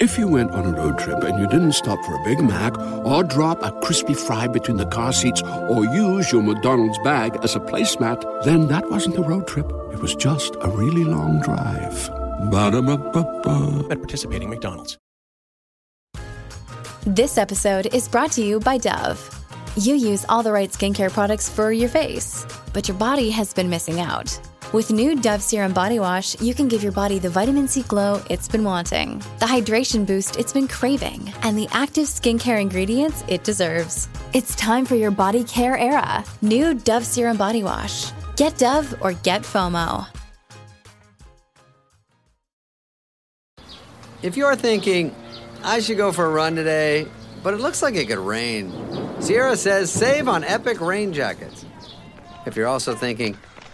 If you went on a road trip and you didn't stop for a Big Mac or drop a crispy fry between the car seats or use your McDonald's bag as a placemat, then that wasn't a road trip. It was just a really long drive. Ba-da-ba-ba-ba. at participating McDonald's. This episode is brought to you by Dove. You use all the right skincare products for your face, but your body has been missing out. With new Dove Serum Body Wash, you can give your body the vitamin C glow it's been wanting, the hydration boost it's been craving, and the active skincare ingredients it deserves. It's time for your body care era. New Dove Serum Body Wash. Get Dove or get FOMO. If you're thinking, I should go for a run today, but it looks like it could rain, Sierra says save on epic rain jackets. If you're also thinking,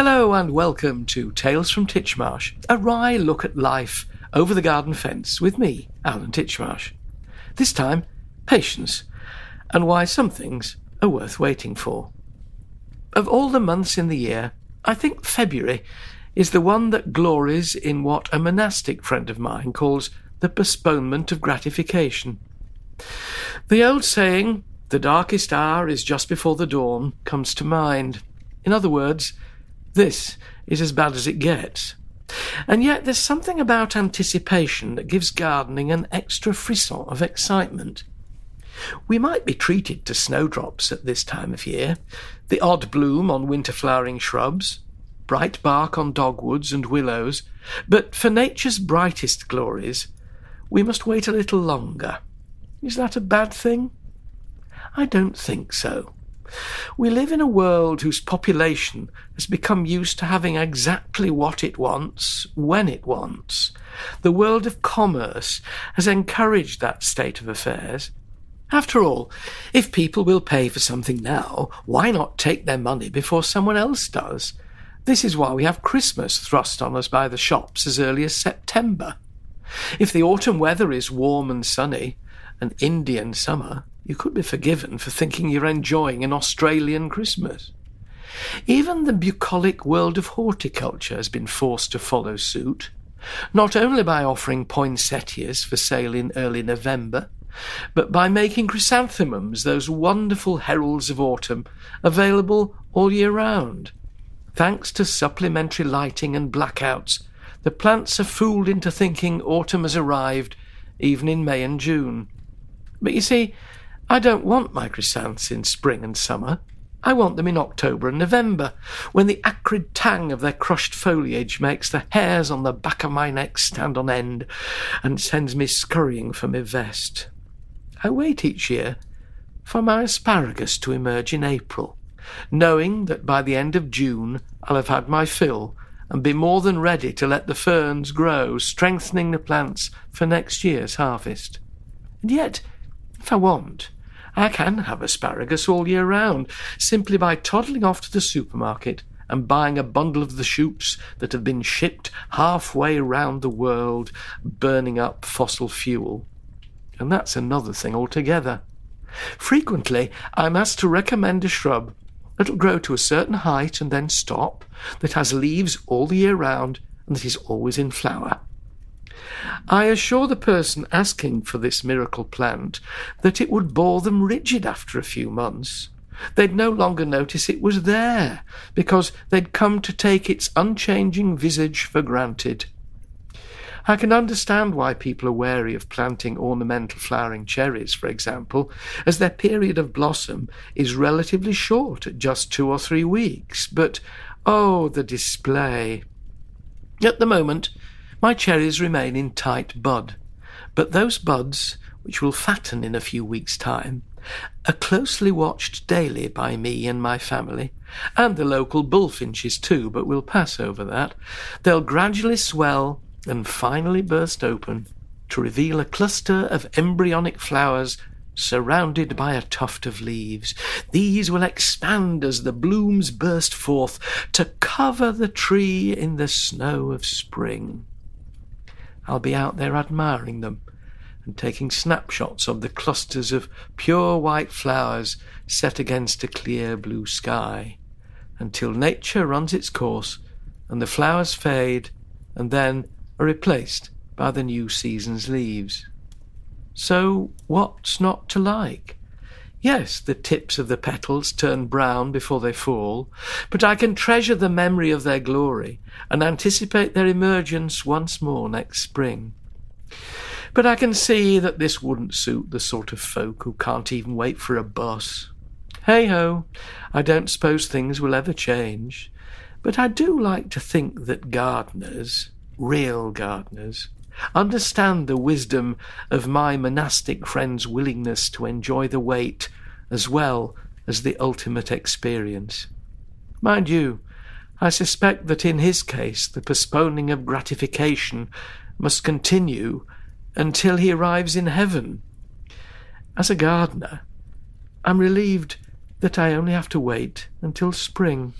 Hello and welcome to Tales from Titchmarsh, a wry look at life over the garden fence with me, Alan Titchmarsh. This time, patience, and why some things are worth waiting for. Of all the months in the year, I think February is the one that glories in what a monastic friend of mine calls the postponement of gratification. The old saying, the darkest hour is just before the dawn, comes to mind. In other words, this is as bad as it gets. And yet there's something about anticipation that gives gardening an extra frisson of excitement. We might be treated to snowdrops at this time of year, the odd bloom on winter flowering shrubs, bright bark on dogwoods and willows, but for nature's brightest glories, we must wait a little longer. Is that a bad thing? I don't think so. We live in a world whose population has become used to having exactly what it wants, when it wants. The world of commerce has encouraged that state of affairs. After all, if people will pay for something now, why not take their money before someone else does? This is why we have Christmas thrust on us by the shops as early as September. If the autumn weather is warm and sunny, an Indian summer, you could be forgiven for thinking you're enjoying an Australian Christmas. Even the bucolic world of horticulture has been forced to follow suit, not only by offering poinsettias for sale in early November, but by making chrysanthemums, those wonderful heralds of autumn, available all year round. Thanks to supplementary lighting and blackouts, the plants are fooled into thinking autumn has arrived, even in May and June. But you see, I don't want my chrysanths in spring and summer. I want them in October and November, when the acrid tang of their crushed foliage makes the hairs on the back of my neck stand on end and sends me scurrying for my vest. I wait each year for my asparagus to emerge in April, knowing that by the end of June I'll have had my fill and be more than ready to let the ferns grow, strengthening the plants for next year's harvest. And yet, if I want, I can have asparagus all year round, simply by toddling off to the supermarket and buying a bundle of the shoots that have been shipped halfway round the world, burning up fossil fuel. And that's another thing altogether. Frequently, I'm asked to recommend a shrub that'll grow to a certain height and then stop, that has leaves all the year round, and that is always in flower. I assure the person asking for this miracle plant that it would bore them rigid after a few months. They'd no longer notice it was there, because they'd come to take its unchanging visage for granted. I can understand why people are wary of planting ornamental flowering cherries, for example, as their period of blossom is relatively short at just two or three weeks. But oh, the display! At the moment, my cherries remain in tight bud, but those buds, which will fatten in a few weeks' time, are closely watched daily by me and my family, and the local bullfinches too, but we'll pass over that. They'll gradually swell and finally burst open to reveal a cluster of embryonic flowers surrounded by a tuft of leaves. These will expand as the blooms burst forth to cover the tree in the snow of spring. I'll be out there admiring them and taking snapshots of the clusters of pure white flowers set against a clear blue sky until nature runs its course and the flowers fade and then are replaced by the new season's leaves. So, what's not to like? Yes, the tips of the petals turn brown before they fall, but I can treasure the memory of their glory and anticipate their emergence once more next spring. But I can see that this wouldn't suit the sort of folk who can't even wait for a bus. Hey ho, I don't suppose things will ever change, but I do like to think that gardeners, real gardeners, understand the wisdom of my monastic friend's willingness to enjoy the wait as well as the ultimate experience. Mind you, I suspect that in his case the postponing of gratification must continue until he arrives in heaven. As a gardener, I'm relieved that I only have to wait until spring.